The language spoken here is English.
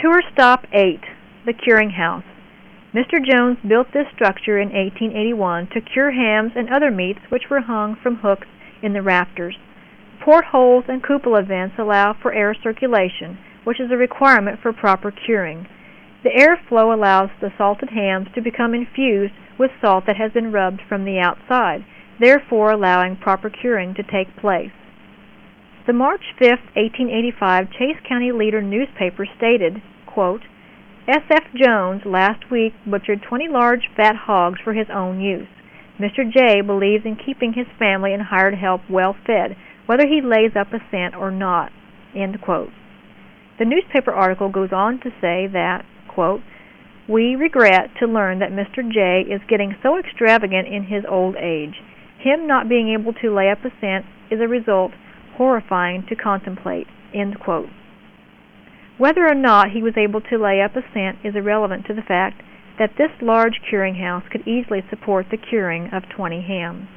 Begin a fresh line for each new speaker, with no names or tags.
Tour Stop 8 The Curing House. Mr. Jones built this structure in 1881 to cure hams and other meats which were hung from hooks in the rafters. Portholes and cupola vents allow for air circulation, which is a requirement for proper curing. The airflow allows the salted hams to become infused with salt that has been rubbed from the outside, therefore allowing proper curing to take place. The March 5, 1885 Chase County Leader newspaper stated, quote, S.F. Jones last week butchered 20 large fat hogs for his own use. Mr. J believes in keeping his family and hired help well fed, whether he lays up a cent or not. End quote. The newspaper article goes on to say that, quote, we regret to learn that Mr. J is getting so extravagant in his old age. Him not being able to lay up a cent is a result horrifying to contemplate. Whether or not he was able to lay up a cent is irrelevant to the fact that this large curing house could easily support the curing of 20 hams.